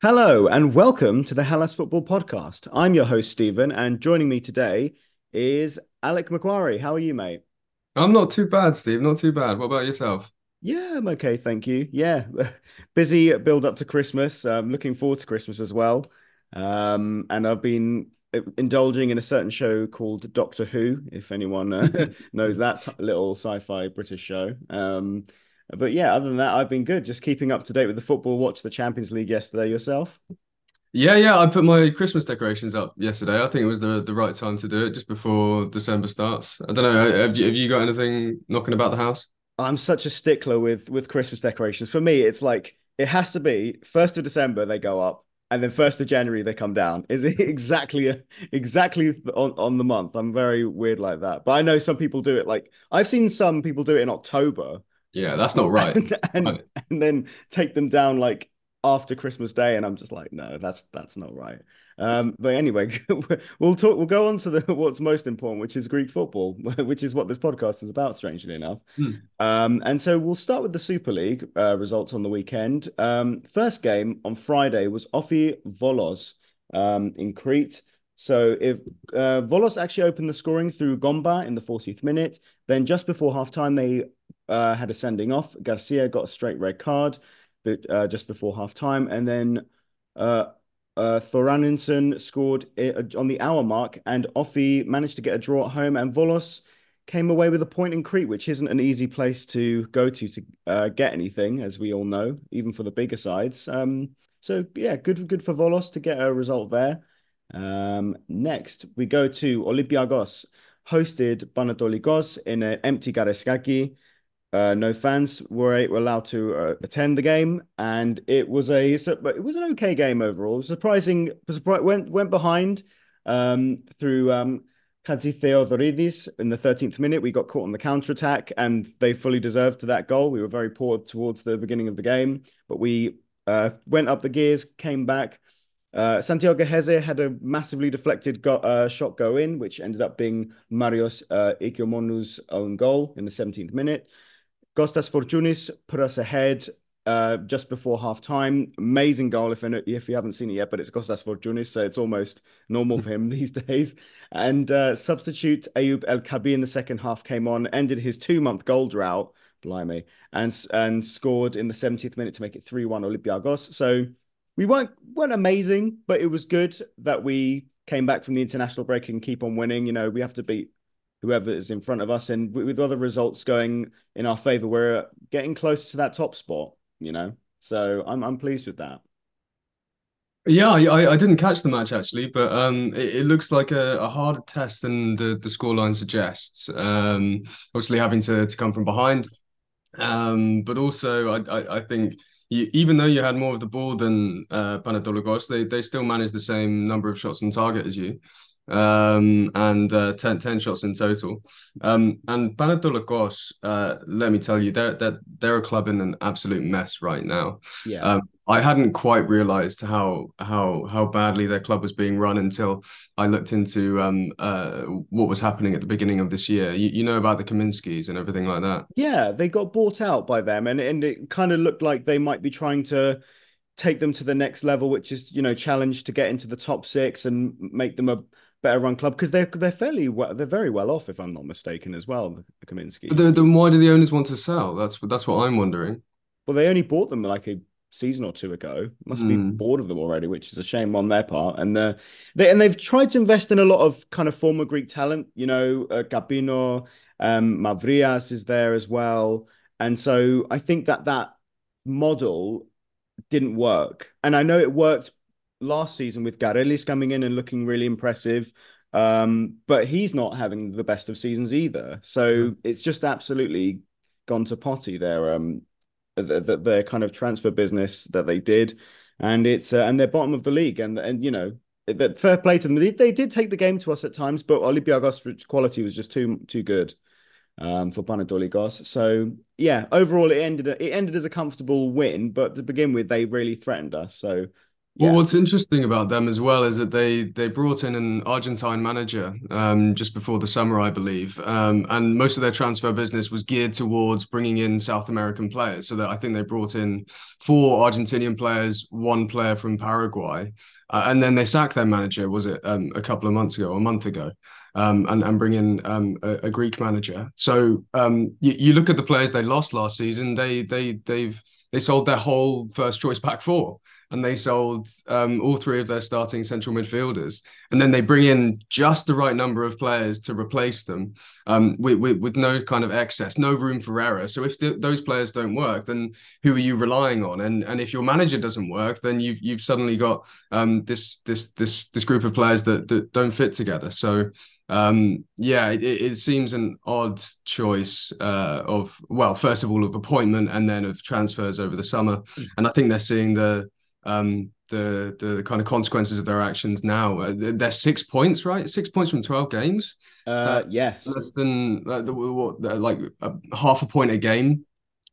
Hello and welcome to the Hellas Football Podcast. I'm your host, Stephen, and joining me today is Alec McQuarrie. How are you, mate? I'm not too bad, Steve. Not too bad. What about yourself? Yeah, I'm okay, thank you. Yeah, busy build up to Christmas. I'm looking forward to Christmas as well. Um, and I've been uh, indulging in a certain show called Doctor Who, if anyone uh, knows that little sci-fi British show. Um, but yeah, other than that, I've been good. Just keeping up to date with the football. Watch the Champions League yesterday yourself. Yeah, yeah. I put my Christmas decorations up yesterday. I think it was the the right time to do it, just before December starts. I don't know. Uh, have you have you got anything knocking about the house? I'm such a stickler with with Christmas decorations. For me, it's like it has to be first of December they go up, and then first of January they come down. Is it exactly exactly on on the month? I'm very weird like that. But I know some people do it. Like I've seen some people do it in October, Yeah, that's not right. and and, and then take them down like after Christmas Day, and I'm just like, no, that's that's not right. Um, but anyway, we'll talk. We'll go on to the what's most important, which is Greek football, which is what this podcast is about, strangely enough. Hmm. Um, and so we'll start with the Super League uh, results on the weekend. Um, first game on Friday was Ofi Volos um, in Crete. So if uh, Volos actually opened the scoring through Gomba in the 40th minute, then just before halftime they uh, had a sending off. Garcia got a straight red card, but uh, just before halftime, and then uh, uh, Thorarinsson scored on the hour mark, and OFI managed to get a draw at home, and Volos came away with a point in Crete, which isn't an easy place to go to to uh, get anything, as we all know, even for the bigger sides. Um, so yeah, good good for Volos to get a result there. Um, next, we go to Olympiacos, hosted Panetolikos in an empty Karaiskaki. Uh, no fans were, were allowed to uh, attend the game, and it was a it was an okay game overall. Surprising, surprise went went behind um, through um, Kadzi Theodoridis in the 13th minute. We got caught on the counter attack, and they fully deserved to that goal. We were very poor towards the beginning of the game, but we uh, went up the gears, came back. Uh, Santiago Hezze had a massively deflected go uh, shot go in, which ended up being Marios uh, Oikonomou's own goal in the 17th minute. Kostas Fortounis put us ahead uh, just before half time. Amazing goal if if you haven't seen it yet, but it's Kostas Fortounis, so it's almost normal for him these days. And uh, substitute Ayoub El Kaabi in the second half came on, ended his two month goal drought, blimey, and and scored in the 70th minute to make it 3 1 Olympiacos. So we weren't weren't amazing, but it was good that we came back from the international break and keep on winning. You know, we have to beat whoever is in front of us. And with other results going in our favor, we're getting close to that top spot, you know. So I'm I'm pleased with that. Yeah, I, I didn't catch the match actually, but um, it, it looks like a, a harder test than the, the scoreline suggests. Um, obviously having to, to come from behind, um, but also I, I, I think you, even though you had more of the ball than uh, Panetolikos, they they still managed the same number of shots on target as you um, and uh, 10, 10 shots in total. Um, and Panathinaikos, uh, let me tell you, they're, they're, they're a club in an absolute mess right now. Yeah. Um, I hadn't quite realised how how how badly their club was being run until I looked into um, uh, what was happening at the beginning of this year. You, you know about the Kaminskis and everything like that. Yeah, they got bought out by them, and and it kind of looked like they might be trying to take them to the next level, which is you know challenge to get into the top six and make them a better run club because they're they're fairly well they're very well off if I'm not mistaken as well the, Kaminskis. Then, then why do the owners want to sell? That's that's what I'm wondering. Well, they only bought them like a season or two ago. Must mm. be Hmm. bored of them already, which is a shame on their part. And uh, they and they've tried to invest in a lot of kind of former Greek talent. You know, uh, Gabino, um, Mavrias is there as well, and so I think that that model didn't work. And I know it worked last season with Garelis coming in and looking really impressive. Um, but he's not having the best of seasons either. So Mm. it's just absolutely gone to potty there. Um, the, the, their kind of transfer business that they did, and it's uh, and they're bottom of the league, and and you know that fair play to them. They, they did take the game to us at times, but Olympiacos' quality was just too too good um, for Panathinaikos. So yeah, overall it ended it ended as a comfortable win, but to begin with, they really threatened us. So Well, what's interesting about them as well is that they they brought in an Argentine manager um, just before the summer, I believe, um, and most of their transfer business was geared towards bringing in South American players. So that I think they brought in four Argentinian players, one player from Paraguay, uh, and then they sacked their manager. Was it um, a couple of months ago, a month ago? Um, and, and bring in um, a, a, Greek manager. So um, you, you look at the players they lost last season. They they they've they sold their whole first choice back four and they sold um, all three of their starting central midfielders, and then they bring in just the right number of players to replace them, um, with, with, with no kind of excess, no room for error. So if the, those players don't work, then who are you relying on? And and if your manager doesn't work, then you've you've suddenly got um, this this this this group of players that that don't fit together. So um, yeah, it, it, seems an odd choice uh, of well, first of all of appointment and then of transfers over the summer, hmm. and I think they're seeing the um, the the kind of consequences of their actions now. Uh, they're six points, right? Six points from twelve games. Uh, uh yes, less than uh, the, what like a, half a point a game.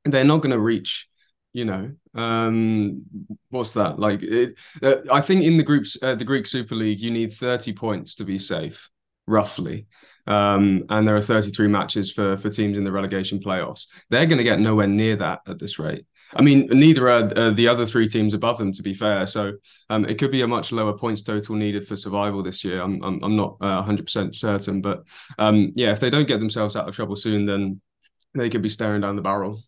They're not going to reach. You know, um, what's that like? It, uh, I think in the groups, uh, the Greek Super League, you need thirty points to be safe, roughly. Um, and there are 33 matches for for teams in the relegation playoffs. They're going to get nowhere near that at this rate. I mean, neither are uh, the other three teams above them, to be fair. So um, it could be a much lower points total needed for survival this year. I'm I'm, I'm not uh, 100% certain, but um, yeah, if they don't get themselves out of trouble soon, then they could be staring down the barrel.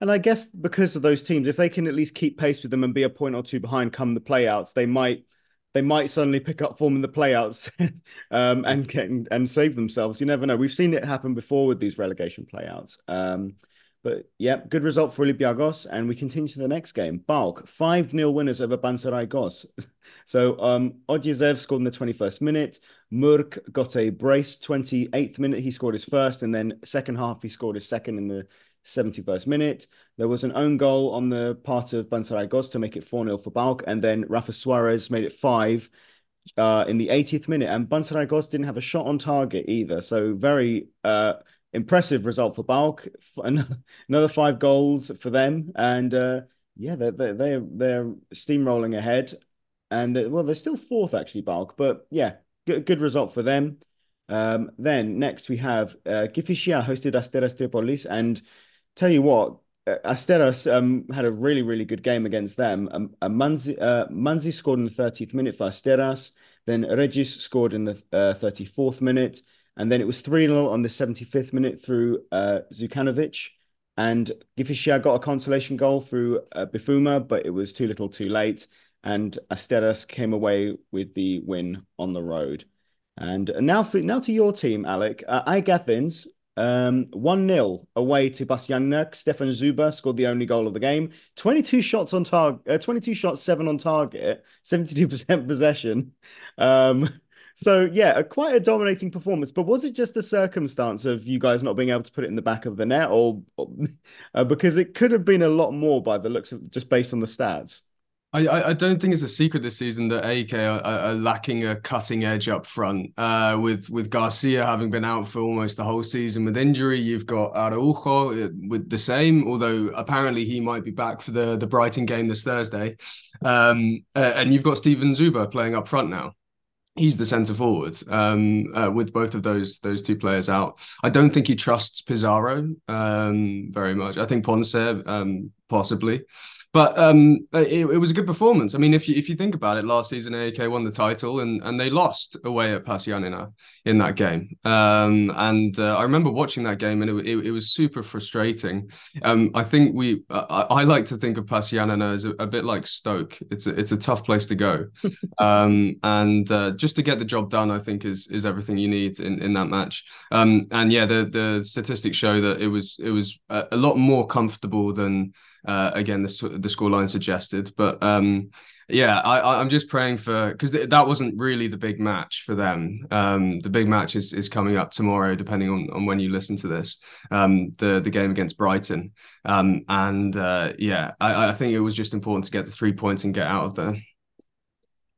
And I guess because of those teams, if they can at least keep pace with them and be a point or two behind come the playouts, they might they might suddenly pick up form in the playouts um, and get and save themselves. You never know. We've seen it happen before with these relegation playouts. Um, but yeah, good result for Olympiacos. And we continue to the next game. PAOK, 5 0 winners over Panathinaikos. so um, scored in the 21st minute. Murg got a brace, 28th minute. He scored his first. And then second half, he scored his second in the 71st minute. There was an own goal on the part of Panathinaikos to make it 4 0 for PAOK, And then Rafa Suarez made it 5 uh, in the 80th minute. And Panathinaikos didn't have a shot on target either. So very. Uh, impressive result for PAOK. Another five goals for them, and uh, yeah, they're they're they're, they're steamrolling ahead, and they're, well, they're still fourth actually, PAOK. but yeah, good good result for them. Um, then next we have uh, Kifisia hosted Asteras Tripolis, and tell you what, uh, Asteras um, had a really, really good game against them. Um, uh, Manzi, uh, Manzi scored in the 30th minute for Asteras. Then Regis scored in the uh, 34th minute. And then it was 3 0 on the 75th minute through uh, Zukanovic. And Kifisia got a consolation goal through uh, Bifouma, but it was too little too late. And Asteras came away with the win on the road. And now, for, now to your team, Alec. Uh, Athens um, 1 0 away to Pasianina. Steven Zuber scored the only goal of the game. 22 shots on target, uh, 22 shots, seven on target, 72% possession. Um, so yeah, a, quite a dominating performance. But was it just a circumstance of you guys not being able to put it in the back of the net, or, or uh, because it could have been a lot more by the looks of just based on the stats? I, I don't think it's a secret this season that AEK are, are lacking a cutting edge up front. Uh, with with Garcia having been out for almost the whole season with injury, you've got Araujo uh, with the same. Although apparently he might be back for the the Brighton game this Thursday, um, uh, and you've got Steven Zuber playing up front now he's the centre forward um, uh, with both of those those two players out. I don't think he trusts Pizarro um, very much. I think Ponce um, possibly. But um, it, it, was a good performance. I mean, if you if you think about it, last season AEK won the title and and they lost away at PAS Giannina in that game. Um, and uh, I remember watching that game and it, it, it was super frustrating. Um, I think we I, I, like to think of PAS Giannina as a, a, bit like Stoke. It's a it's a tough place to go, um, and uh, just to get the job done, I think is is everything you need in, in that match. Um, and yeah, the the statistics show that it was it was a, a lot more comfortable than uh, again, the the scoreline suggested, but um, yeah, I, I'm just praying for because th- that wasn't really the big match for them. Um, the big match is is coming up tomorrow, depending on, on when you listen to this. Um, the the game against Brighton, um, and uh, yeah, I, I think it was just important to get the three points and get out of there.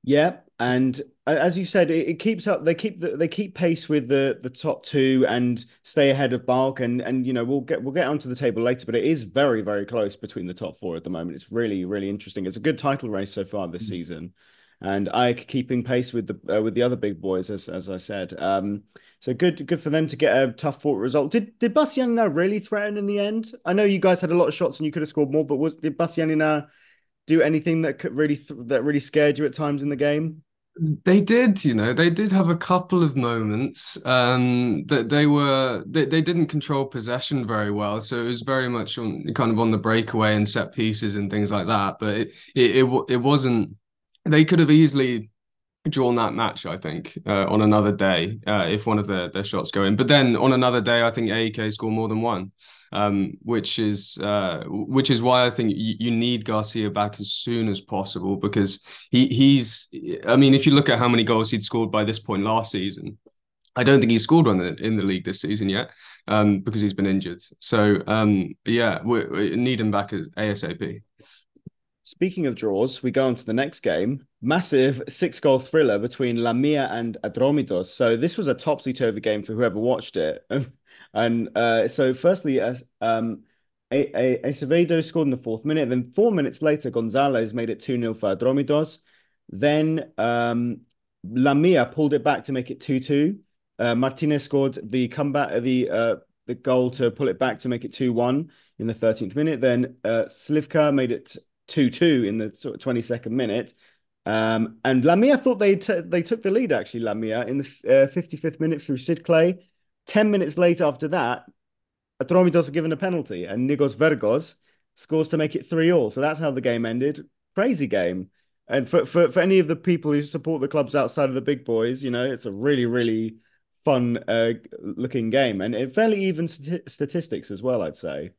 Yeah, and as you said, it, it keeps up. They keep the, they keep pace with the the top two and stay ahead of PAOK. And and you know we'll get we'll get onto the table later, but it is very very close between the top four at the moment. It's really really interesting. It's a good title race so far this mm-hmm. season, and AEK keeping pace with the uh, with the other big boys as as I said. Um, so good good for them to get a tough fought result. Did did PAS Giannina really threaten in the end? I know you guys had a lot of shots and you could have scored more, but was did PAS Giannina do anything that could really that really scared you at times in the game? They did, you know, they did have a couple of moments um, that they were they, they didn't control possession very well, so it was very much on kind of on the breakaway and set pieces and things like that. But it it it, it wasn't. They could have easily drawn that match, I think, uh, on another day uh, if one of their, their shots go in. But then on another day, I think AEK score more than one, um, which is uh, which is why I think you, you, need Garcia back as soon as possible because he he's. I mean, if you look at how many goals he'd scored by this point last season. I don't think he's scored one in the league this season yet um, because he's been injured. So um, yeah, we, we need him back as ASAP. Speaking of draws, we go on to the next game. Massive six goal thriller between Lamia and Atromitos. So this was a topsy turvy game for whoever watched it. and uh, so, firstly, uh, um, a- a- Acevedo scored in the fourth minute. Then, four minutes later, Gonzalez made it 2 0 for Atromitos. Then um, Lamia pulled it back to make it 2 2. Uh, Martinez scored the comeback, the uh, the goal to pull it back to make it 2 1 in the 13th minute. Then uh, Slivka made it 2 2 in the 22nd minute. Um, and Lamia thought they t- they took the lead actually. Lamia in the uh, 55th minute through Sid Clay. Ten minutes later after that, Atromitos given a penalty, and Nikos Vergos scores to make it three all. So that's how the game ended. Crazy game. And for, for for any of the people who support the clubs outside of the big boys, you know, it's a really really fun uh, looking game and fairly even st- statistics as well. I'd say.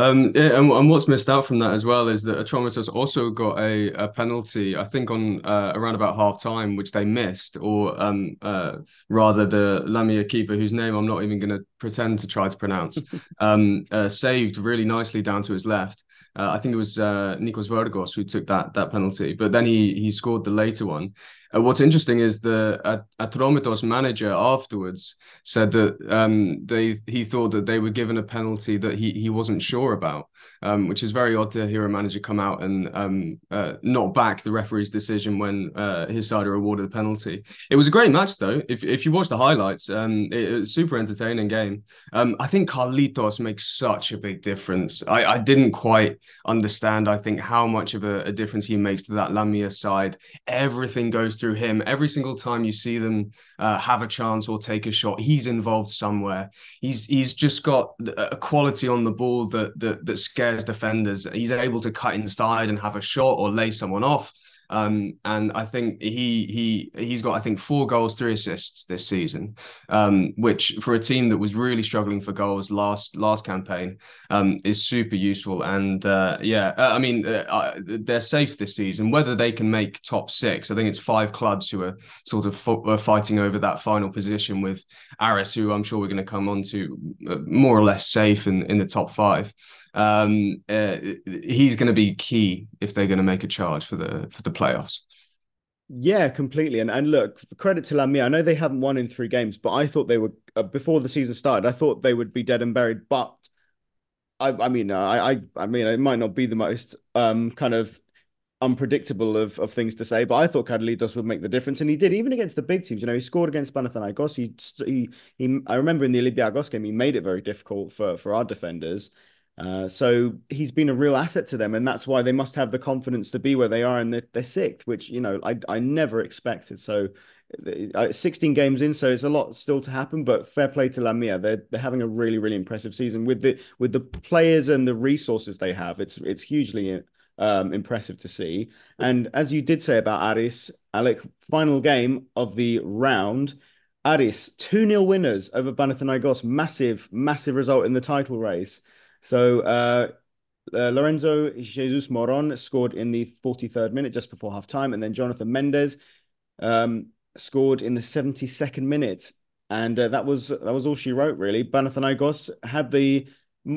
Um, and, and, what's missed out from that as well is that Atromitos also got a, a penalty, I think on uh, around about half time, which they missed, or um, uh, rather the Lamia keeper, whose name I'm not even going to pretend to try to pronounce, um, uh, saved really nicely down to his left. Uh, I think it was uh, Nikos Vergos who took that that penalty, but then he he scored the later one. Uh, what's interesting is the uh, Atromitos manager afterwards said that um, they he thought that they were given a penalty that he he wasn't sure about, um, which is very odd to hear a manager come out and um, uh, not back the referee's decision when uh, his side are awarded a penalty. It was a great match though. If if you watch the highlights, um, it, it was super entertaining game. Um, I think Carlitos makes such a big difference. I, I didn't quite understand. I think how much of a, a difference he makes to that Lamia side. Everything goes through him. Every single time you see them uh, have a chance or take a shot, he's involved somewhere. He's he's just got a quality on the ball that that that scares defenders. He's able to cut inside and have a shot or lay someone off. Um, and I think he he he's got I think four goals, three assists this season, um, which for a team that was really struggling for goals last last campaign um, is super useful. And uh, yeah, uh, I mean uh, uh they're safe this season. Whether they can make top six, I think it's five clubs who are sort of fo- fighting over that final position with Aris, who I'm sure we're going to come on to uh, more or less safe in in the top five um, uh, he's going to be key if they're going to make a charge for the for the playoffs. Yeah, completely. And and look, credit to Lamia. I know they haven't won in three games, but I thought they were uh, before the season started. I thought they would be dead and buried. But I, I mean, I, I, I mean, it might not be the most um kind of unpredictable of, of things to say, but I thought Carlitos would make the difference, and he did. Even against the big teams, you know, he scored against Panathinaikos. He, he, he I remember in the Olympiacos game, he made it very difficult for for our defenders. Uh, so he's been a real asset to them, and that's why they must have the confidence to be where they are, and they're, they're sixth, which you know I I never expected. So, uh, 16 games in, so it's a lot still to happen. But fair play to Lamia, they're they're having a really really impressive season with the with the players and the resources they have. It's it's hugely um, impressive to see. And as you did say about Aris, Alec, final game of the round. Aris, 2 0 winners over Panathinaikos. Massive, massive result in the title race. So uh, uh, Lorenzo Jesus Moron scored in the 43rd minute just before half time, and then Jonathan Mendes um, scored in the 72nd minute, and uh, that was that was all she wrote really. Panathinaikos had the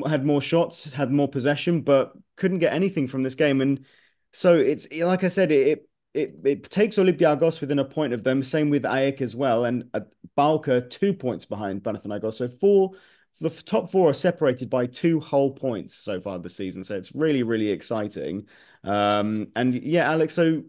had more shots, had more possession, but couldn't get anything from this game, and so it's like I said, it it, it takes Olympiacos within a point of them. Same with AEK as well, and uh, PAOK two points behind Panathinaikos. So four, the top four are separated by two whole points so far this season. So it's really, really exciting. Um, and yeah, Alex. So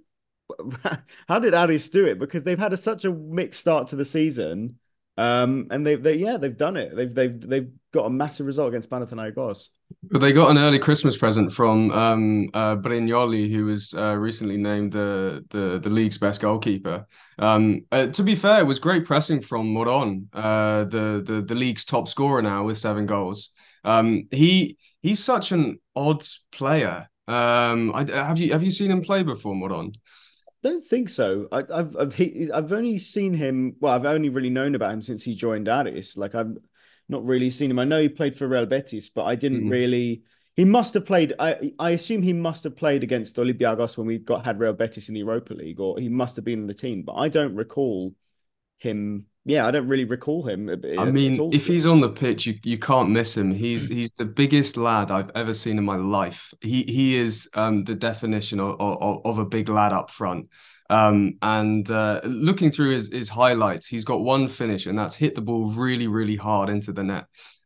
how did Aris do it? Because they've had a, such a mixed start to the season. Um, and they, they, yeah, they've done it. They've, they've, they've got a massive result against Panathinaikos. But they got an early Christmas present from um, uh, Brignoli, who was uh, recently named the, the the league's best goalkeeper. Um, uh, to be fair, it was great pressing from Moron, uh, the, the the league's top scorer now with seven goals. Um, he he's such an odd player. Um, I, have you have you seen him play before, Moron? Don't think so. I, have I've he, I've only seen him. Well, I've only really known about him since he joined Aris. Like I've not really seen him. I know he played for Real Betis, but I didn't mm-hmm. really. He must have played. I I assume he must have played against Olympiacos when we got had Real Betis in the Europa League, or he must have been in the team. But I don't recall him. Yeah, I don't really recall him. I mean, if he's on the pitch, you, you can't miss him. He's he's the biggest lad I've ever seen in my life. He he is um, the definition of, of, of a big lad up front. Um, and uh, looking through his, his highlights, he's got one finish, and that's hit the ball really, really hard into the net.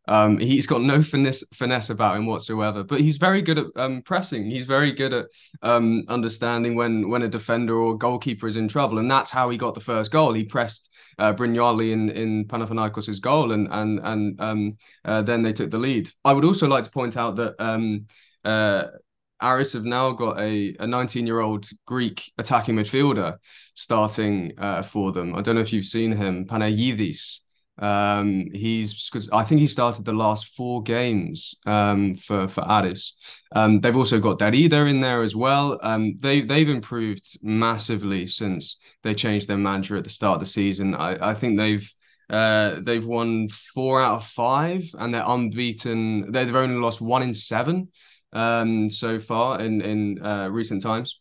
Um, he's got no finesse, finesse about him whatsoever, but he's very good at um, pressing. He's very good at um, understanding when when a defender or goalkeeper is in trouble, and that's how he got the first goal. He pressed uh, Brignoli in in Panathinaikos' goal, and and and um, uh, then they took the lead. I would also like to point out that. Um, uh, Aris have now got a, a 19 year old Greek attacking midfielder starting uh, for them. I don't know if you've seen him, Panagidis. Um, he's because I think he started the last four games um, for for Aris. Um, they've also got Darida in there as well. Um, they they've improved massively since they changed their manager at the start of the season. I, I think they've uh, they've won four out of five, and they're unbeaten. They've only lost one in seven um, so far in in uh, recent times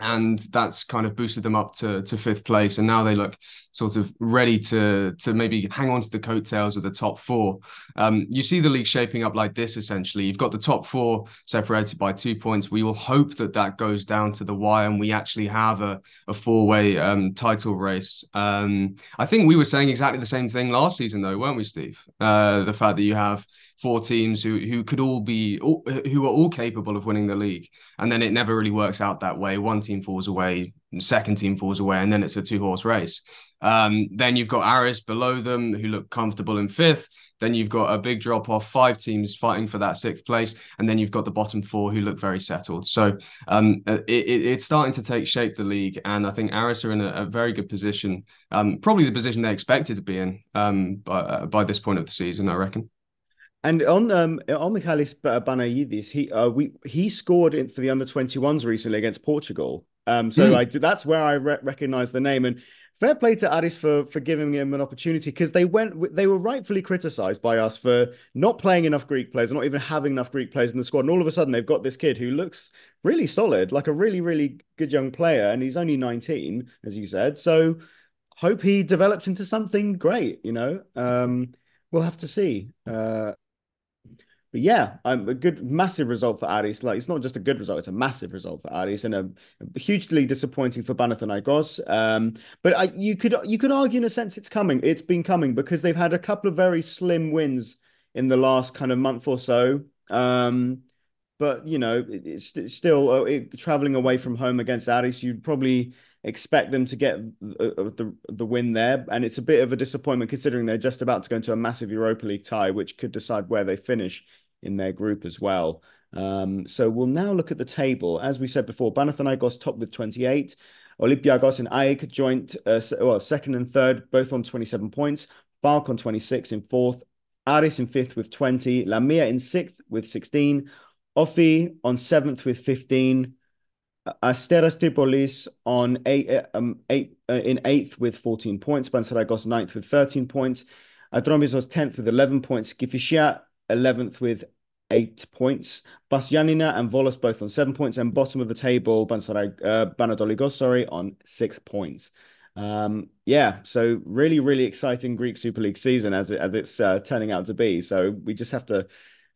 and that's kind of boosted them up to to fifth place and now they look sort of ready to to maybe hang on to the coattails of the top four. Um, you see the league shaping up like this essentially. You've got the top four separated by two points. We will hope that that goes down to the wire and we actually have a, a four-way um, title race. Um, i think we were saying exactly the same thing last season though weren't we steve? Uh, the fact that you have four teams who who could all be all, who are all capable of winning the league, and then it never really works out that way. One team falls away, second team falls away, and then it's a two horse race. Um, then you've got Aris below them who look comfortable in fifth. Then you've got a big drop off, five teams fighting for that sixth place, and then you've got the bottom four who look very settled. So um, it, it, it's starting to take shape the league, and I think Aris are in a, a very good position, um, probably the position they expected to be in um, by, uh, by this point of the season, I reckon. And on um on Michalis Panagidis, he uh we he scored in for the under 21s recently against Portugal. Um, so mm. I that's where I re- recognize the name and fair play to Aris for for giving him an opportunity because they went they were rightfully criticized by us for not playing enough Greek players, not even having enough Greek players in the squad. And all of a sudden they've got this kid who looks really solid, like a really really good young player, and he's only 19, as you said. So hope he develops into something great. You know, um, we'll have to see. Uh, but yeah, a good, massive result for Aris. Like it's not just a good result; it's a massive result for Aris, and a, a hugely disappointing for Panathinaikos. Um, but I, you could you could argue in a sense it's coming. It's been coming because they've had a couple of very slim wins in the last kind of month or so. Um, but you know, it, it's, it's, still uh, it, traveling away from home against Aris. You'd probably expect them to get the, uh, the, the win there, and it's a bit of a disappointment considering they're just about to go into a massive Europa League tie, which could decide where they finish in their group as well. Um, so we'll now look at the table. As we said before, Panathinaikos top with 28. Olympiacos and AEK joint, uh, well, second and third, both on 27 points. PAOK on 26 in fourth. Aris in fifth with 20. Lamia in sixth with 16. OFI on seventh with 15. Asteras Tripolis on eight, uh, um, eight uh, in eighth with 14 points. Panathinaikos ninth with 13 points. Atromitos was 10th with 11 points. Kifisia 11th with eight points. Giannina and Volos both on seven points, and bottom of the table, Bansarai, uh, sorry, on six points. Um, yeah, so really, really exciting Greek Super League season as it as it's uh, turning out to be. So we just have to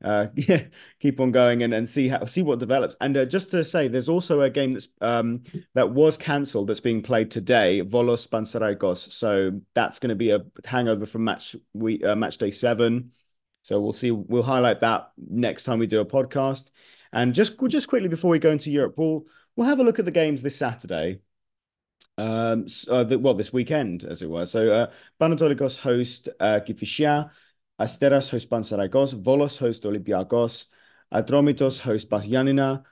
uh, yeah, keep on going and, and see how see what develops. And uh, just to say, there's also a game that's um that was cancelled that's being played today, Volos Panserraikos. So that's going to be a hangover from match we uh, match day seven. So we'll see. We'll highlight that next time we do a podcast. And just just quickly before we go into Europe, we'll we'll have a look at the games this Saturday. Um, uh, the, well, this weekend, as it were. So, uh, Panetolikos host uh, Kifisia, Asteras host Panserraikos, Volos host Olympiakos, Atromitos host Pas Giannina,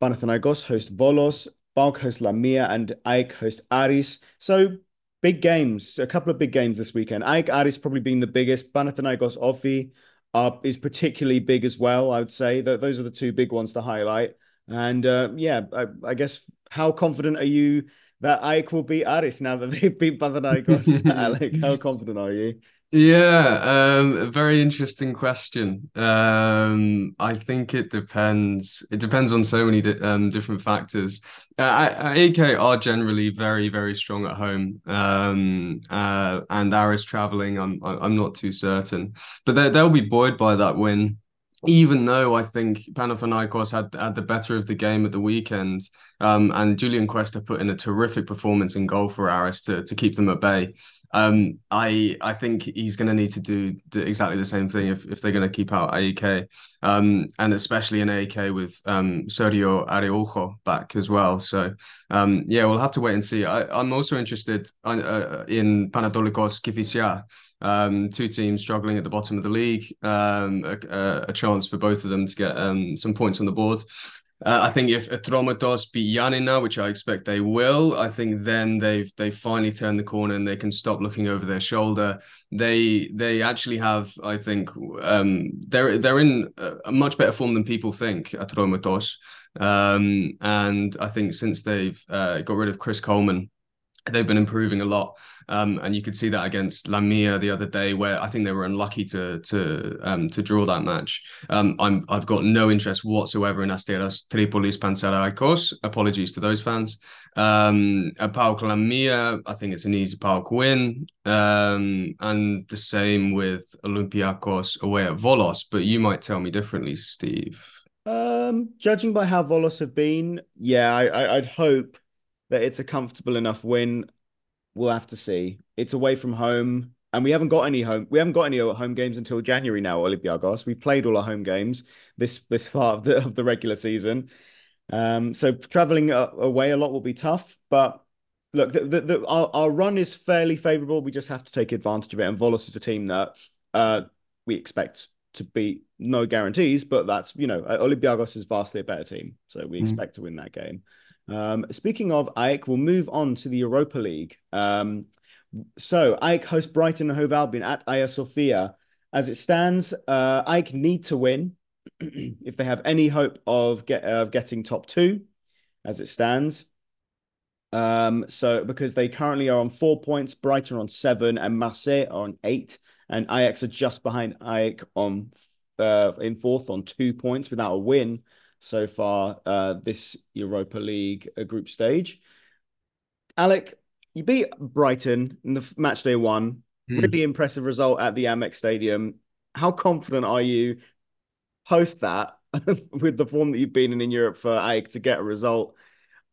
Panathinaikos host Volos, PAOK host Lamia, and AEK host Aris. So big games, a couple of big games this weekend. AEK Aris probably being the biggest. Panathinaikos OFI uh, is particularly big as well. I would say that those are the two big ones to highlight. And uh, yeah, I, I, guess how confident are you that AEK will beat Aris now that they've beat Panathinaikos? Alec, how confident are you? Yeah, um, a very interesting question. Um, I think it depends. It depends on so many di um, different factors. Uh, AEK are generally very, very strong at home. Um, uh, and Aris traveling, I'm I'm not too certain, but they they'll be buoyed by that win even though I think Panathinaikos had had the better of the game at the weekend, um, and Julian Cuesta put in a terrific performance in goal for Aris to to keep them at bay. Um, I I think he's going to need to do, do, exactly the same thing if, if they're going to keep out AEK, um, and especially in AEK with um, Sergio Araujo back as well. So um, yeah, we'll have to wait and see. I, am also interested uh, uh, in Panetolikos Kifisia um, two teams struggling at the bottom of the league. Um, a, a, chance for both of them to get um, some points on the board. Uh, I think if Atromitos beat Giannina, which I expect they will, I think then they've they finally turned the corner and they can stop looking over their shoulder. They they actually have, I think, um, they're they're in a much better form than people think. Atromitos, um, and I think since they've uh, got rid of Chris Coleman they've been improving a lot. Um, and you could see that against Lamia the other day, where I think they were unlucky to to um, to draw that match. Um, I'm I've got no interest whatsoever in Asteras Tripolis Panserraikos. Apologies to those fans. Um, a PAOK Lamia, I think it's an easy PAOK win. Um, and the same with Olympiakos away at Volos. But you might tell me differently, Steve. Um, judging by how Volos have been, yeah, I, I I'd hope that it's a comfortable enough win. We'll have to see. It's away from home, and we haven't got any home. We haven't got any home games until January now. Olympiacos. We've played all our home games this this part of the of the regular season. Um, so traveling away a lot will be tough. But look, the, the, the, our our run is fairly favourable. We just have to take advantage of it. And Volos is a team that uh, we expect to beat. No guarantees, but that's you know Olympiacos is vastly a better team, so we mm. expect to win that game. Um, speaking of AEK, we'll move on to the Europa League. Um, so AEK hosts Brighton and Hove Albion at Hagia Sophia. As it stands, uh, need to win if they have any hope of get of getting top two. As it stands, um, so because they currently are on four points, Brighton on seven, and Marseille on eight, and Ajax are just behind AEK on uh, in fourth on two points without a win so far uh, this Europa League uh, group stage. Alec, you beat Brighton in the match day one. Mm. Really impressive result at the Amex Stadium. How confident are you post that with the form that you've been in in Europe for AEK to get a result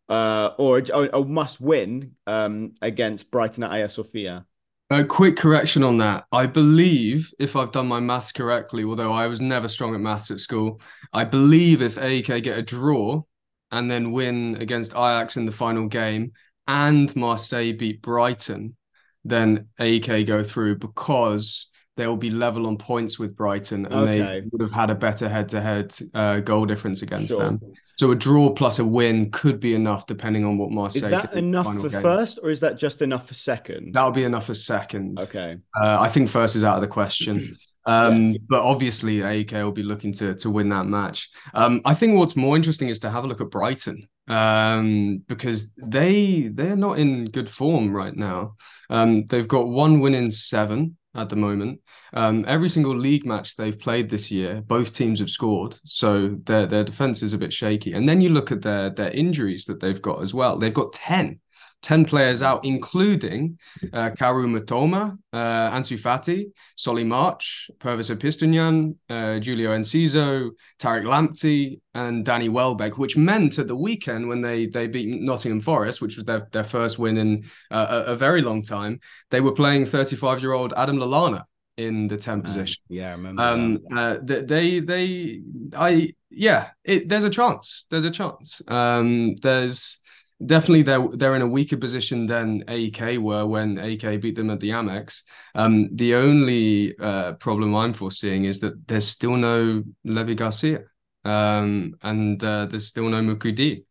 uh, or a, a must win um, against Brighton at Hagia Sophia? A quick correction on that. I believe, if I've done my maths correctly, although I was never strong at maths at school, I believe if AEK get a draw and then win against Ajax in the final game and Marseille beat Brighton, then AEK go through because they will be level on points with Brighton and okay. they would have had a better head to head goal difference against sure. them. So a draw plus a win could be enough depending on what Marseille. Is that enough for game. first or is that just enough for second? That'll be enough for second. Okay. Uh, I think first is out of the question. Um, yes. But obviously, AEK will be looking to to win that match. Um, I think what's more interesting is to have a look at Brighton um, because they they're not in good form right now. Um, they've got one win in seven at the moment. Um, every single league match they've played this year, both teams have scored, so their their defense is a bit shaky. And then you look at their their injuries that they've got as well. They've got ten. 10 players out, including uh, Kaoru Mitoma, uh, Ansu Fati, Solly March, Pervis Estupiñán, uh, Julio Enciso, Tariq Lamptey, and Danny Welbeck, which meant at the weekend when they they beat Nottingham Forest, which was their, their first win in uh, a, a very long time, they were playing 35 year old Adam Lallana in the 10 position. yeah, I remember. Um, uh, they, they, I, yeah, it, there's a chance. There's a chance. Um, there's definitely they're they're in a weaker position than AEK were when AEK beat them at the Amex. Um, the only uh, problem I'm foreseeing is that there's still no Levi Garcia, um, and uh, there's still no Moukoudi.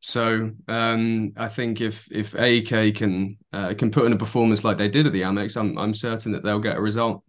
So um, I think if if AEK can uh, can put in a performance like they did at the Amex, I'm I'm certain that they'll get a result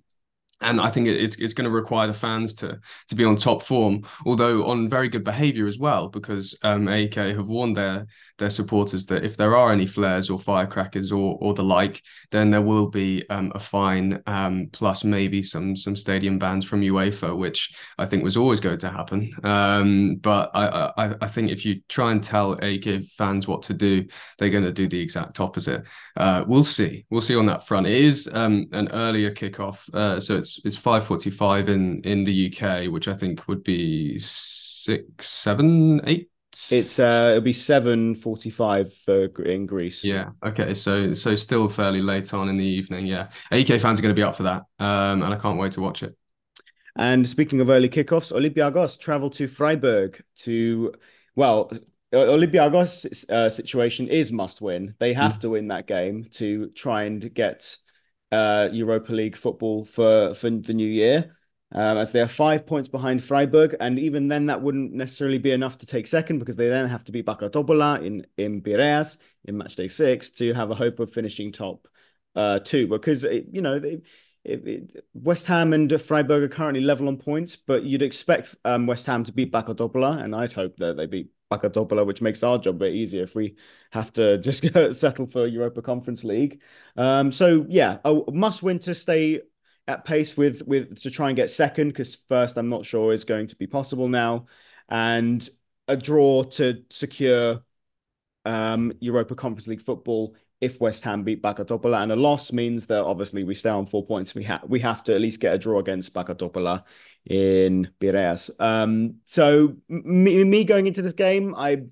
and I think it's it's going to require the fans to to be on top form, although on very good behaviour as well, because um, AEK have warned their their supporters that if there are any flares or firecrackers or or the like, then there will be um, a fine um, plus maybe some some stadium bans from UEFA, which I think was always going to happen. Um, but I, I, I think if you try and tell AEK fans what to do, they're going to do the exact opposite. Uh, we'll see. We'll see on that front. It is um, an earlier kickoff, uh, so it's it's five forty five in in the UK, which I think would be six, seven, eight. It's uh, it'll be seven forty-five for in Greece. Yeah. Okay. So so still fairly late on in the evening. Yeah. AEK fans are going to be up for that, um, and I can't wait to watch it. And speaking of early kickoffs, Olympiacos travel to Freiburg to well. Olympiacos' uh, situation is must win. They have mm. to win that game to try and get uh, Europa League football for for the new year, um, as they are five points behind Freiburg, and even then that wouldn't necessarily be enough to take second because they then have to beat Topola in in Piraeus in match day six to have a hope of finishing top uh, two. Because it, you know they. It, it, West Ham and Freiburg are currently level on points, but you'd expect um, West Ham to beat Topola, and I'd hope that they beat Backa Topola, which makes our job a bit easier if we have to just settle for Europa Conference League. Um, so yeah, a must win to stay at pace with with to try and get second because first I'm not sure is going to be possible now, and a draw to secure um, Europa Conference League football if West Ham beat Backa Topola, and a loss means that obviously we stay on four points. We have we have to at least get a draw against Backa Topola in Piraeus. Um, so me, me going into this game, I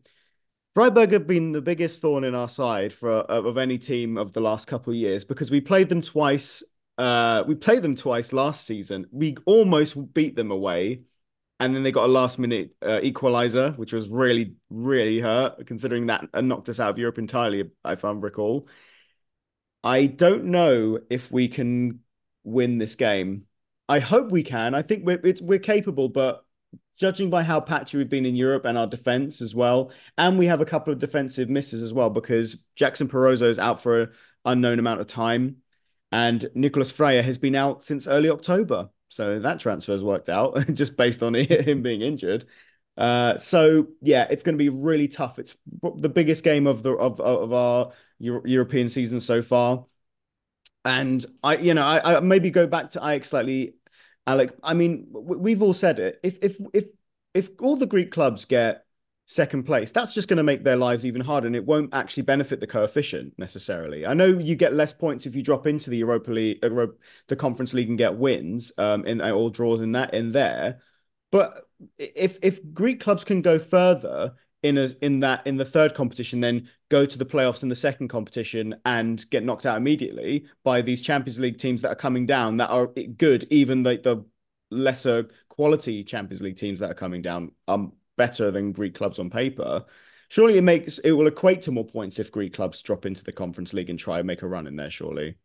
Freiburg have been the biggest thorn in our side for of any team of the last couple of years because we played them twice. Uh, we played them twice last season. We almost beat them away, and then they got a last minute uh, equalizer, which was really really hurt considering that uh, knocked us out of Europe entirely, if I recall. I don't know if we can win this game. I hope we can. I think we're we're capable, but judging by how patchy we've been in Europe and our defense as well, and we have a couple of defensive misses as well because Jackson Porozo is out for an unknown amount of time, and Nicolas Freire has been out since early October. So that transfer has worked out just based on him being injured. Uh, so yeah, it's going to be really tough. It's the biggest game of the of of our Euro- European season so far, and I, you know, I, I maybe go back to Ajax slightly, Alec. I mean, we've all said it. If if if if all the Greek clubs get second place, that's just going to make their lives even harder, and it won't actually benefit the coefficient necessarily. I know you get less points if you drop into the Europa League, the Conference League, and get wins, um, in all draws in that in there, but if if Greek clubs can go further in a in that in the third competition, then go to the playoffs in the second competition and get knocked out immediately by these Champions League teams that are coming down that are good, even the, the lesser quality Champions League teams that are coming down are better than Greek clubs on paper. Surely it makes it will equate to more points if Greek clubs drop into the Conference League and try and make a run in there. Surely.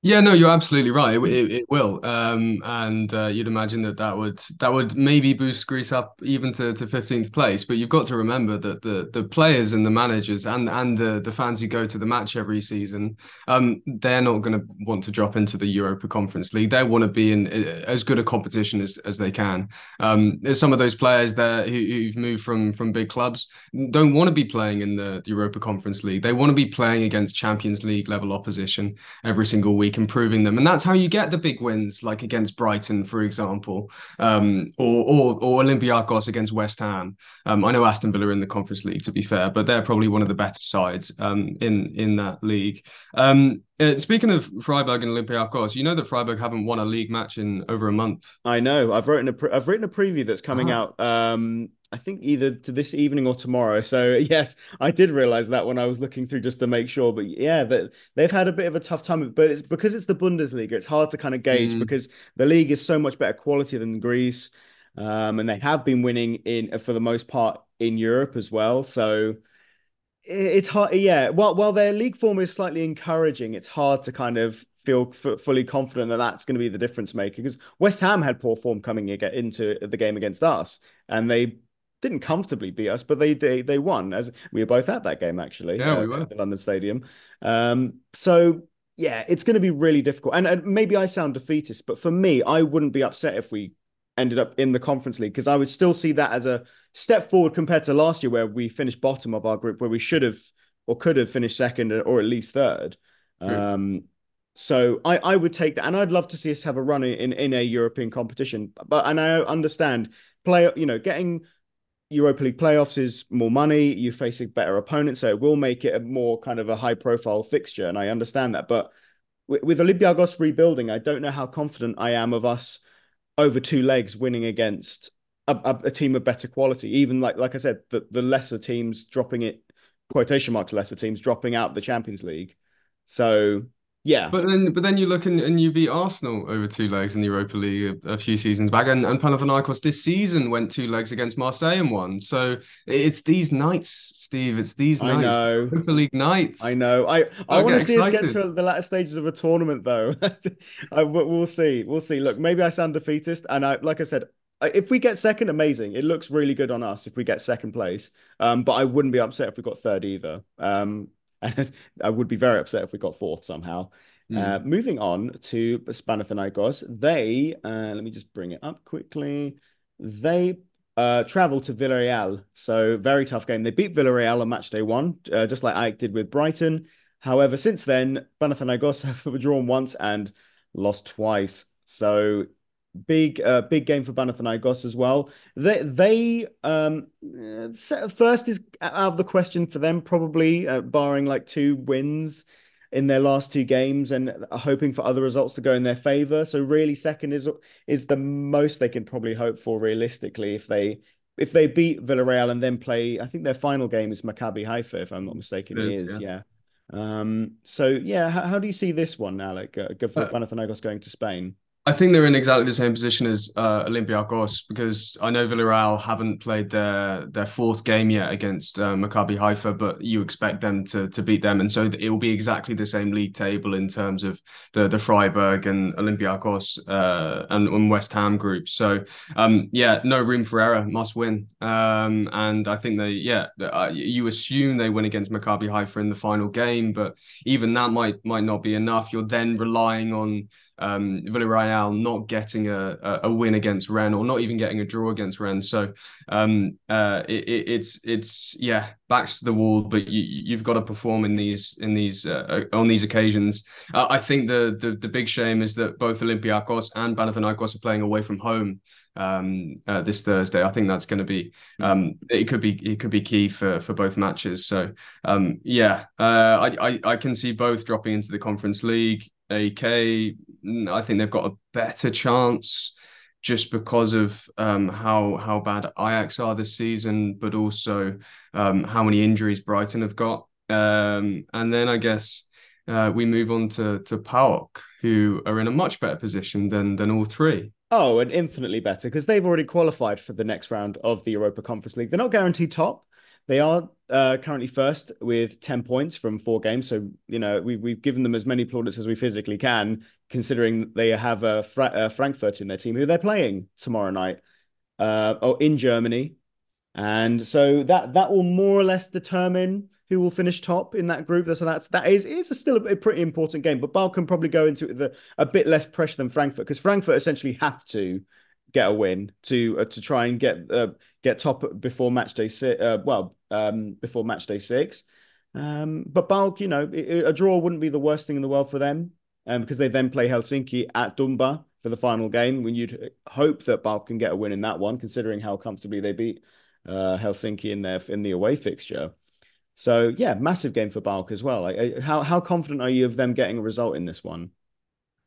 Yeah, no, you're absolutely right. It, it, it will, um, and uh, you'd imagine that that would that would maybe boost Greece up even to to fifteenth place. But you've got to remember that the the players and the managers and and the the fans who go to the match every season, um, they're not going to want to drop into the Europa Conference League. They want to be in uh, as good a competition as, as they can. Um, some of those players there who, who've moved from from big clubs don't want to be playing in the, the Europa Conference League. They want to be playing against Champions League level opposition every single week week, improving them, and that's how you get the big wins, like against Brighton, for example, um, or, or or Olympiacos against West Ham. Um, I know Aston Villa in the Conference League, to be fair, but they're probably one of the better sides um, in in that league. Um, uh, speaking of Freiburg and Olympiacos, you know that Freiburg haven't won a league match in over a month. I know. I've written a pre- I've written a preview that's coming uh-huh. out. Um, I think either to this evening or tomorrow. So yes, I did realize that when I was looking through just to make sure. But yeah, that they've had a bit of a tough time. But it's because it's the Bundesliga. It's hard to kind of gauge mm. because the league is so much better quality than Greece, um, and they have been winning in for the most part in Europe as well. So it's hard. Yeah, while while their league form is slightly encouraging, it's hard to kind of feel f- fully confident that that's going to be the difference maker because West Ham had poor form coming into the game against us, and they didn't comfortably beat us, but they they they won as we were both at that game actually. Yeah, uh, we were at the London Stadium. Um, so yeah, it's going to be really difficult, and, and maybe I sound defeatist, but for me, I wouldn't be upset if we ended up in the Conference League because I would still see that as a step forward compared to last year where we finished bottom of our group where we should have or could have finished second or at least third. Um, so I, I would take that and I'd love to see us have a run in, in a European competition. But and I understand play, you know, getting Europa League playoffs is more money, you face a better opponent, so it will make it a more kind of a high profile fixture. And I understand that. But with, with rebuilding, I don't know how confident I am of us over two legs winning against a, a, a, team of better quality. Even like like I said, the, the lesser teams dropping it, quotation marks lesser teams dropping out the Champions League. So yeah, but then but then you look and, and you beat Arsenal over two legs in the Europa League a, a, few seasons back, and, and Panathinaikos this season went two legs against Marseille and won. So it's these nights, Steve. It's these nights, I know. Europa League nights. I know. I I want to see excited. us get to the latter stages of a tournament, though. I, we'll see. We'll see. Look, maybe I sound defeatist, and I like I said, if we get second, amazing. It looks really good on us if we get second place. Um, but I wouldn't be upset if we got third either. Um, and I would be very upset if we got fourth somehow. Mm. Uh, moving on to Panathinaikos, they uh, let me just bring it up quickly. They uh, travel to Villarreal, so very tough game. They beat Villarreal on match day one, uh, just like AEK did with Brighton. However, since then, Panathinaikos have drawn once and lost twice. So big uh, big game for Panathinaikos as well. They they um first is out of the question for them probably uh, barring like two wins in their last two games and hoping for other results to go in their favor. So really second is is the most they can probably hope for realistically if they if they beat Villarreal and then play I think their final game is Maccabi Haifa if I'm not mistaken it is, it is yeah. yeah. Um so yeah how, how do you see this one Alec uh, for uh, Panathinaikos going to Spain? I think they're in exactly the same position as uh, Olympiacos because I know Villarreal haven't played their their fourth game yet against uh, Maccabi Haifa, but you expect them to to beat them, and so it will be exactly the same league table in terms of the the Freiburg and Olympiacos uh, and, and, West Ham groups. So um, yeah, no room for error, must win, um, and I think they yeah uh, you assume they win against Maccabi Haifa in the final game, but even that might might not be enough. You're then relying on um, Villarreal not getting a, a win against Rennes or not even getting a draw against Rennes. So um, uh, it, it's it's yeah backs to the wall, but you, have got to perform in these in these uh, uh, on these occasions. Uh, I think the, the the big shame is that both Olympiacos and Panathinaikos are playing away from home um, uh, this Thursday. I think that's going to be um, it could be it could be key for for both matches. So um, yeah, uh, I, I I can see both dropping into the Conference League. AEK, I think they've got a better chance just because of um, how how bad Ajax are this season, but also um, how many injuries Brighton have got. Um, and then I guess uh, we move on to to PAOK, who are in a much better position than than all three. Oh, and infinitely better because they've already qualified for the next round of the Europa Conference League. They're not guaranteed top, they are uh, currently first with 10 points from four games. So, you know, we, we've given them as many plaudits as we physically can, considering they have a Fra- Frankfurt in their team, who they're playing tomorrow night uh, oh, in Germany. And so that that will more or less determine who will finish top in that group. So that's that is is still a, pretty important game. But PAOK can probably go into the a bit less pressure than Frankfurt because Frankfurt essentially have to get a win to uh, to try and get uh, get top before match day six. Uh, well, um, before match day six. Um, but PAOK, you know, a draw wouldn't be the worst thing in the world for them. um, because they then play Helsinki at Toumba for the final game. When you'd hope that PAOK can get a win in that one, considering how comfortably they beat uh, Helsinki in their in the away fixture. So yeah, massive game for PAOK as well. Like, how how confident are you of them getting a result in this one?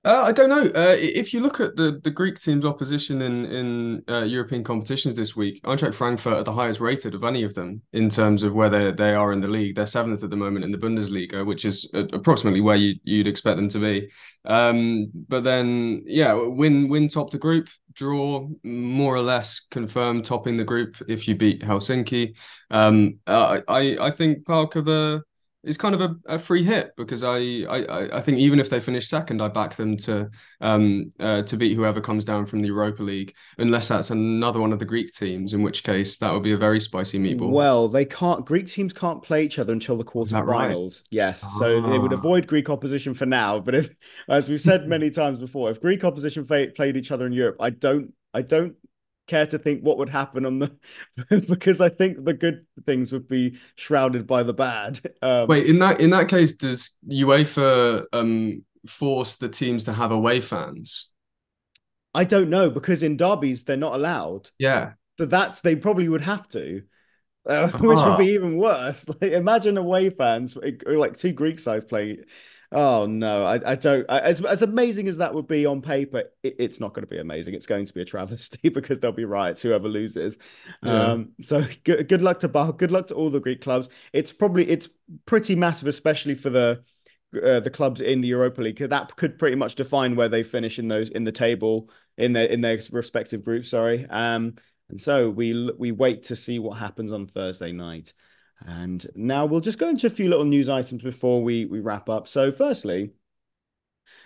Uh, I don't know. Uh, if you look at the, the Greek team's opposition in in uh, European competitions this week, Eintracht Frankfurt are the highest rated of any of them in terms of where they, they are in the league. They're seventh at the moment in the Bundesliga, which is approximately where you, you'd expect them to be. Um, but then, yeah, win win top the group, draw more or less confirm topping the group if you beat Helsinki. Um, I I think PAOK it's kind of a, a free hit because I, I I think even if they finish second, I back them to um uh, to beat whoever comes down from the Europa League, unless that's another one of the Greek teams, in which case that would be a very spicy meatball. Well, they can't. Greek teams can't play each other until the quarterfinals. Right? Yes, ah. so they would ah. avoid Greek opposition for now. But if, as we've said many times before, if Greek opposition played each other in Europe, I don't I don't care to think what would happen on the because I think the good things would be shrouded by the bad. Um, Wait, in that in that case, does UEFA um, force the teams to have away fans? I don't know because in derbies they're not allowed. Yeah, so that's they probably would have to. Uh, uh-huh. Which would be even worse. Like, imagine away fans, like two Greek sides playing Oh no, I, I don't. I, as as amazing as that would be on paper, it, it's not going to be amazing. It's going to be a travesty because there'll be riots whoever loses. Yeah. Um, so good, good luck to PAOK. Good luck to all the Greek clubs. It's probably it's pretty massive, especially for the uh, the clubs in the Europa League. That could pretty much define where they finish in those in the table in their in their respective groups. Sorry. Um, and so we we wait to see what happens on Thursday night. And now we'll just go into a few little news items before we, we wrap up. So, firstly,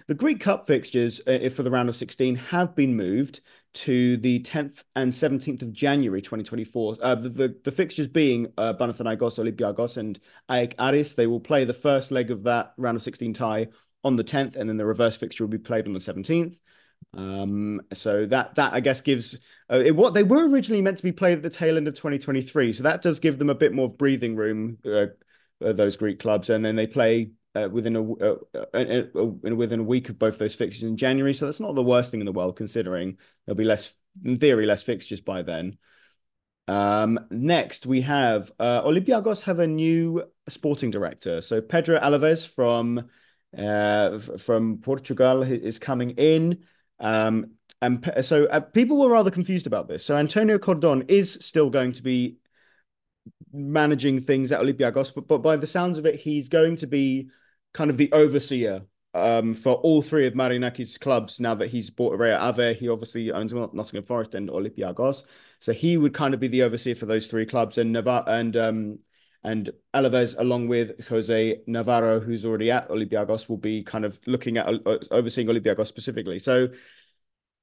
the Greek Cup fixtures uh, for the round of 16 have been moved to the 10th and 17th of January 2024. Uh, the, the, the, fixtures being uh, Panathinaikos, Olympiakos, and AEK Aris. They will play the first leg of that round of 16 tie on the 10th, and then the reverse fixture will be played on the 17th. Um, so that that I guess gives uh, it, what they were originally meant to be played at the tail end of 2023. So that does give them a bit more breathing room. Uh, uh, those Greek clubs, and then they play uh, within a uh, within a week of both those fixtures in January. So that's not the worst thing in the world, considering there'll be less, in theory, less fixtures by then. Um, next, we have uh, Olympiacos have a new sporting director. So Pedro Alaves from uh, from Portugal is coming in. Um, and so uh, people were rather confused about this. So Antonio Cordon is still going to be managing things at Olympiacos, but, but by the sounds of it, he's going to be kind of the overseer um, for all three of Marinakis' clubs now that he's bought Rio Ave. He obviously owns Nottingham Forest and Olympiacos. So he would kind of be the overseer for those three clubs. And Navarre and um, and Alaves, along with Jose Navarro, who's already at Olympiacos, will be kind of looking at uh, overseeing Olympiacos specifically. So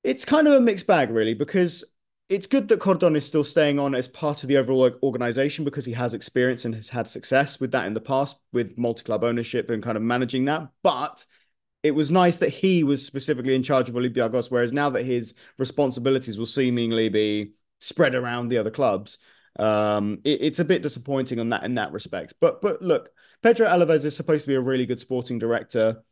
it's kind of a mixed bag, really, because it's good that Cordon is still staying on as part of the overall organization because he has experience and has had success with that in the past with multi club ownership and kind of managing that. But it was nice that he was specifically in charge of Olympiacos, whereas now that his responsibilities will seemingly be spread around the other clubs, um, it, it's a bit disappointing on that in that respect. But but look, Pedro Alaves is supposed to be a really good sporting director.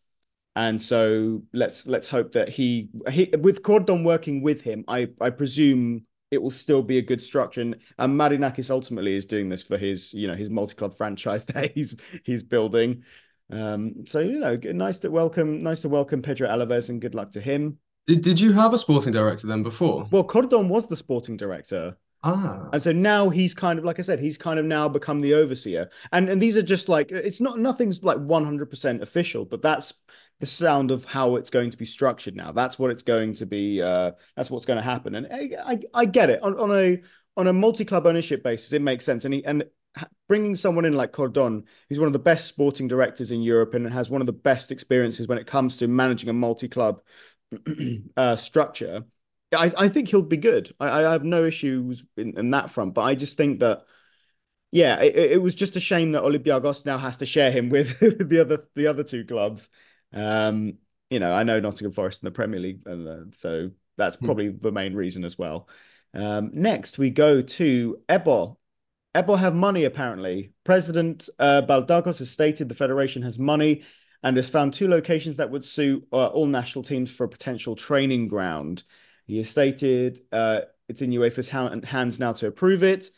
And so let's let's hope that he, he with Cordon working with him, I I presume it will still be a good structure. And, and Marinakis ultimately is doing this for his, you know, his multi-club franchise that he's he's building. Um, so you know, nice to welcome, nice to welcome Pedro Alaves, and good luck to him. Did Did you have a sporting director then before? Well, Cordon was the sporting director. Ah. And so now he's kind of like I said, he's kind of now become the overseer. And and these are just like it's not nothing's like 100% official, but that's the sound of how it's going to be structured now. That's what it's going to be. Uh, that's what's going to happen. And I, I, I get it on, on a on a multi club ownership basis. It makes sense. And he, and bringing someone in like Cordon, who's one of the best sporting directors in Europe and has one of the best experiences when it comes to managing a multi club uh, structure. I, I think he'll be good. I, I have no issues in, in that front, but I just think that yeah, it, it was just a shame that Olympiacos now has to share him with the other the other two clubs. Um, you know, I know Nottingham Forest in the Premier League, and uh, so that's hmm. probably the main reason as well. Um, next, we go to EPO. EPO have money apparently. President uh, Baltakos has stated the federation has money. and has found two locations that would suit uh, all national teams for a potential training ground. He has stated uh, it's in UEFA's hands now to approve it.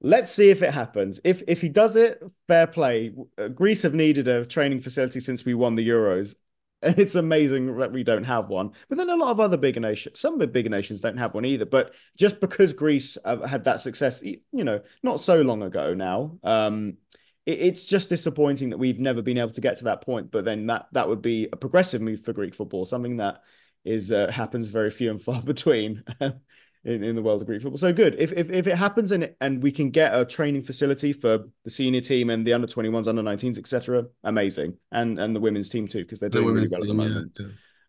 Let's see if it happens. If if he does it, fair play. Uh, Greece have needed a training facility since we won the Euros. And it's amazing that we don't have one. But then a lot of other bigger nations, some of the bigger nations don't have one either. But just because Greece had that success, you know, not so long ago now, um, it, it's just disappointing that we've never been able to get to that point. But then that that would be a progressive move for Greek football, something that is uh, happens very few and far between in, in the world of Greek football. So good. If if, if it happens and and we can get a training facility for the senior team and the under 21s, under 19s, etc., amazing. And and the women's team too, because they're doing really well at the moment. Yeah,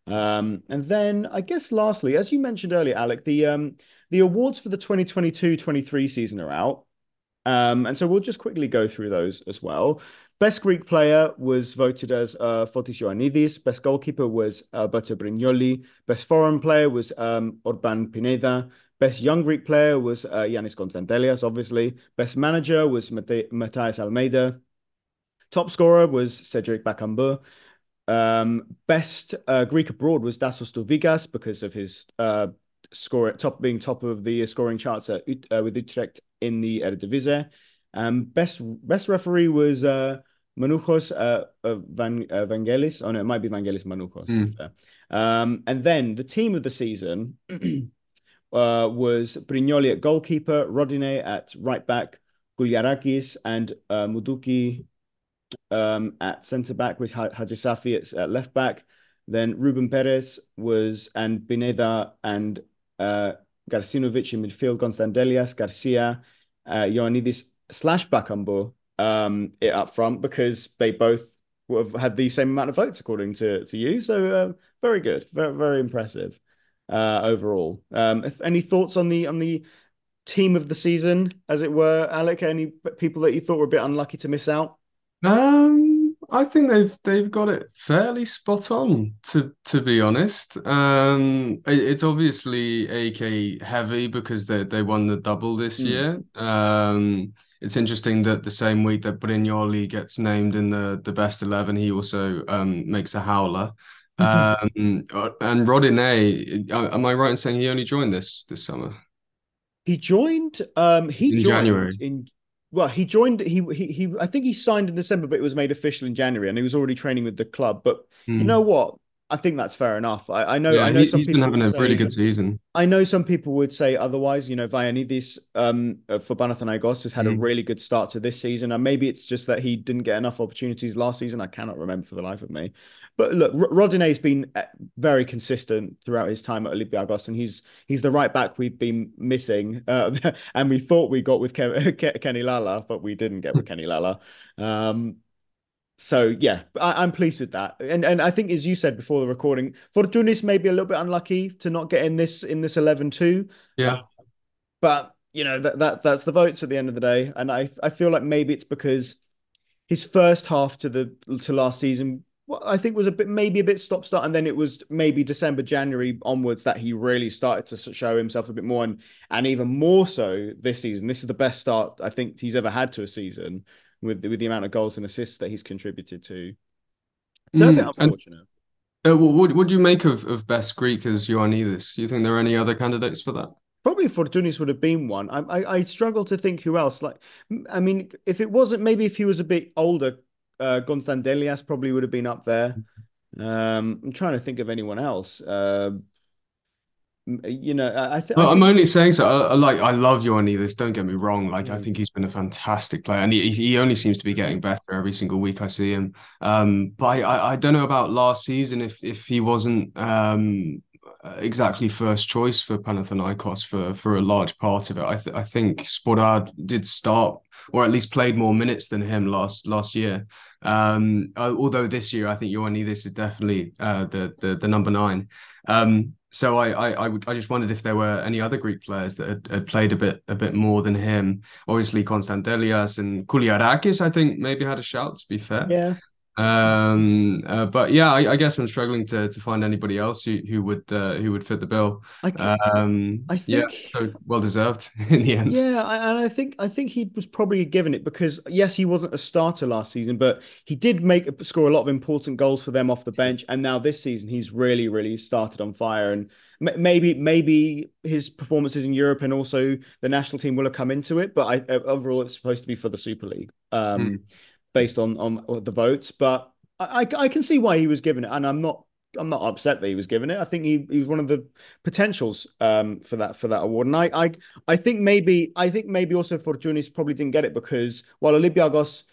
yeah. Um, and then I guess lastly, as you mentioned earlier, Alec, the um the awards for the 2022-23 season are out. Um, and so we'll just quickly go through those as well. Best Greek player was voted as uh, Fotis Ioannidis. Best goalkeeper was Alberto Brignoli. Best foreign player was um, Orbelín Pineda. Best young Greek player was uh, Yannis Konstantelias, obviously. Best manager was Mate- Matías Almeyda. Top scorer was Cedric Bakambu. Um, best uh, Greek abroad was Tassos Douvikas because of his uh, score top being top of the scoring charts at, uh, with Utrecht in the Eredivisie. Um, best best referee was uh, Manouchos uh, Van uh, Vangelis. Oh no, it might be Vangelis Manouchos. Mm. Um, and then the team of the season uh, was Brignoli at goalkeeper, Rodinei at right back, Gouliarakis and uh, Moukoudi um, at centre back with Safi at, at left back. Then Ruben Perez was and Pineda and uh, Gacinovic in midfield, Konstantelias, Garcia, uh, Ioannidis slash Bakambu um, it up front because they both would have had the same amount of votes according to to you. So uh, very good, very very impressive uh, overall. Um, if any thoughts on the on the team of the season, as it were, Alec? Any people that you thought were a bit unlucky to miss out? Um, I think they've they've got it fairly spot on. To to be honest, um, it, it's obviously AEK heavy because they they won the double this mm. year. Um, it's interesting that the same week that Brignoli gets named in the the best eleven, he also um makes a howler. Um, uh, and Rodinei, uh, am I right in saying he only joined this this summer? He joined. Um, he in joined January. in. Well, he joined. He, he he. I think he signed in December, but it was made official in January, and he was already training with the club. But mm. you hmm. know what? I think that's fair enough. I, I know. Yeah, I know some people having a say, really good season. I know some people would say otherwise. You know, Vagiannidis um, uh, for Panathinaikos has had mm. a really good start to this season, and maybe it's just that he didn't get enough opportunities last season. I cannot remember for the life of me. But look, Rodinei's been uh, very consistent throughout his time at Olympiacos, and he's he's the right back we've been missing, uh, and we thought we got with Ke- Kenny Lala, but we didn't get with Kenny Lala. Um, so yeah, I, am pleased with that. And and I think as you said before the recording, Fortounis may be a little bit unlucky to not get in this in this 11 too. Yeah. Uh, but you know that that that's the votes at the end of the day. And I I feel like maybe it's because his first half to the to last season well, I think was a bit maybe a bit stop start, and then it was maybe December, January onwards that he really started to show himself a bit more, and and even more so this season. This is the best start I think he's ever had to a season with with the amount of goals and assists that he's contributed to. So mm, a bit mm, unfortunate. And, uh, what what do you make of, of best Greek as Ioannidis? Do you think there are any other candidates for that? Probably Fortounis would have been one. I, I, I struggle to think who else. Like, I mean, if it wasn't, maybe if he was a bit older, uh, Konstantelias probably would have been up there. Um, I'm trying to think of anyone else. Uh, you know, I, th- well, I am only saying so. I, I, like, I love Ioannidis. Don't get me wrong. Like, mm. I think he's been a fantastic player, and he he only seems to be getting better every single week I see him. Um, but I, I don't know about last season if if he wasn't um exactly first choice for Panathinaikos for for a large part of it. I th- I think Sporar did start or at least played more minutes than him last last year. Um, although this year I think Ioannidis is definitely uh, the the the number nine. Um, so I, I I, would, I just wondered if there were any other Greek players that had, had played a bit a bit more than him. Obviously, Konstantelias and Gouliarakis, I think maybe had a shout. To be fair, yeah. Um, uh, but yeah, I, I, guess I'm struggling to to find anybody else who who would uh, who would fit the bill. I can, um, I think yeah, so well deserved in the end. Yeah, I, and I think I think he was probably given it because yes, he wasn't a starter last season, but he did make score a lot of important goals for them off the bench, and now this season he's really really started on fire and maybe maybe his performances in Europe and also the national team will have come into it, but I, overall it's supposed to be for the Super League. Um, mm based on on the votes. But I, I can see why he was given it, and I'm not I'm not upset that he was given it. I think he, he was one of the potentials um, for that for that award, and I I I think maybe I think maybe also Fortounis probably didn't get it because while Olympiacos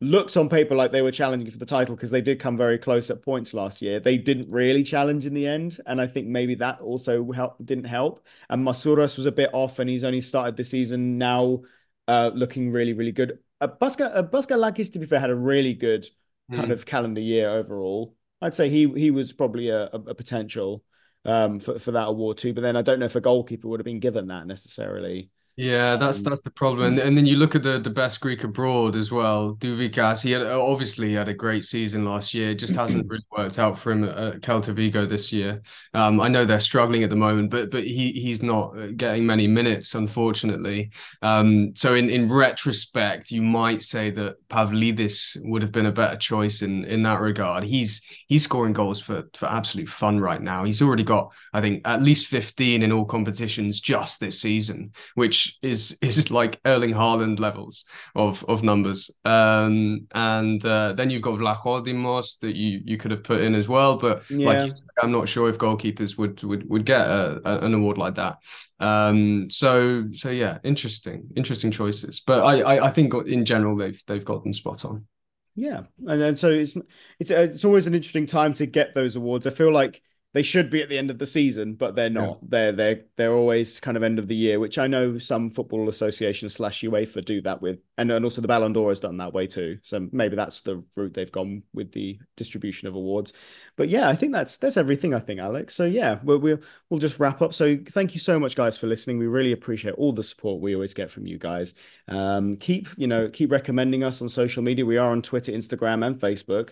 looks on paper like they were challenging for the title because they did come very close at points last year, they didn't really challenge in the end, and I think maybe that also help, didn't help. And Masouras was a bit off, and he's only started the season now, uh, looking really really good. Uh, Buska uh, Buska to be fair, had a really good kind mm. of calendar year overall. I'd say he he was probably a, a, a potential um, for for that award too. But then I don't know if a goalkeeper would have been given that necessarily. Yeah, that's um, that's the problem, and, and then you look at the the best Greek abroad as well. Douvikas, he had obviously had a great season last year. It just hasn't really worked out for him at Celta Vigo this year. Um, I know they're struggling at the moment, but but he he's not uh, getting many minutes, unfortunately. Um, so in in retrospect, you might say that Pavlidis would have been a better choice in in that regard. He's he's scoring goals for for absolute fun right now. He's already got I think at least fifteen in all competitions just this season, which is is like Erling Haaland levels of of numbers. Um, and uh, then you've got Vlachodimos that you you could have put in as well, but yeah. like said, I'm not sure if goalkeepers would would would get a, a, an award like that. Um, so so yeah, interesting interesting choices. But I, I I think in general they've they've got them spot on. Yeah, and, and so it's it's it's always an interesting time to get those awards. I feel like they should be at the end of the season, but they're not. Yeah. They're they're they're always kind of end of the year, which I know some football associations slash UEFA do that with, and and also the Ballon d'Or has done that way too. So maybe that's the route they've gone with the distribution of awards. But yeah, I think that's that's everything. I think Alex. So yeah, we'll we'll, we'll just wrap up. So thank you so much, guys, for listening. We really appreciate all the support we always get from you guys. Um, keep you know keep recommending us on social media. We are on Twitter, Instagram, and Facebook.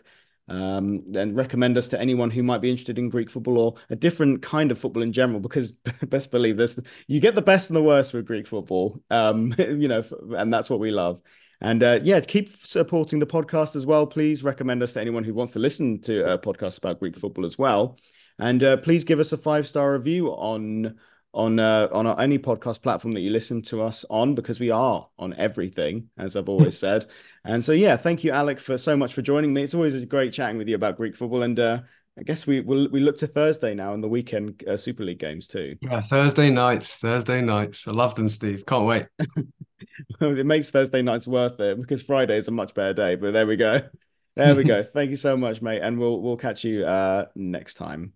Um, and recommend us to anyone who might be interested in Greek football or a different kind of football in general, because best believe this, you get the best and the worst with Greek football. Um, you know, and that's what we love. And uh, yeah, keep supporting the podcast as well. Please recommend us to anyone who wants to listen to a podcast about Greek football as well. And uh, please give us a five star review on on uh, on our, any podcast platform that you listen to us on because we are on everything as I've always said. And so yeah, thank you Alec for so much for joining me. It's always a great chatting with you about Greek football and uh, I guess we will we look to Thursday now and the weekend uh, Super League games too. Yeah, Thursday nights, Thursday nights. I love them, Steve. Can't wait. it makes Thursday nights worth it because Friday is a much better day. But there we go. There we go. Thank you so much, mate, and we'll we'll catch you uh, next time.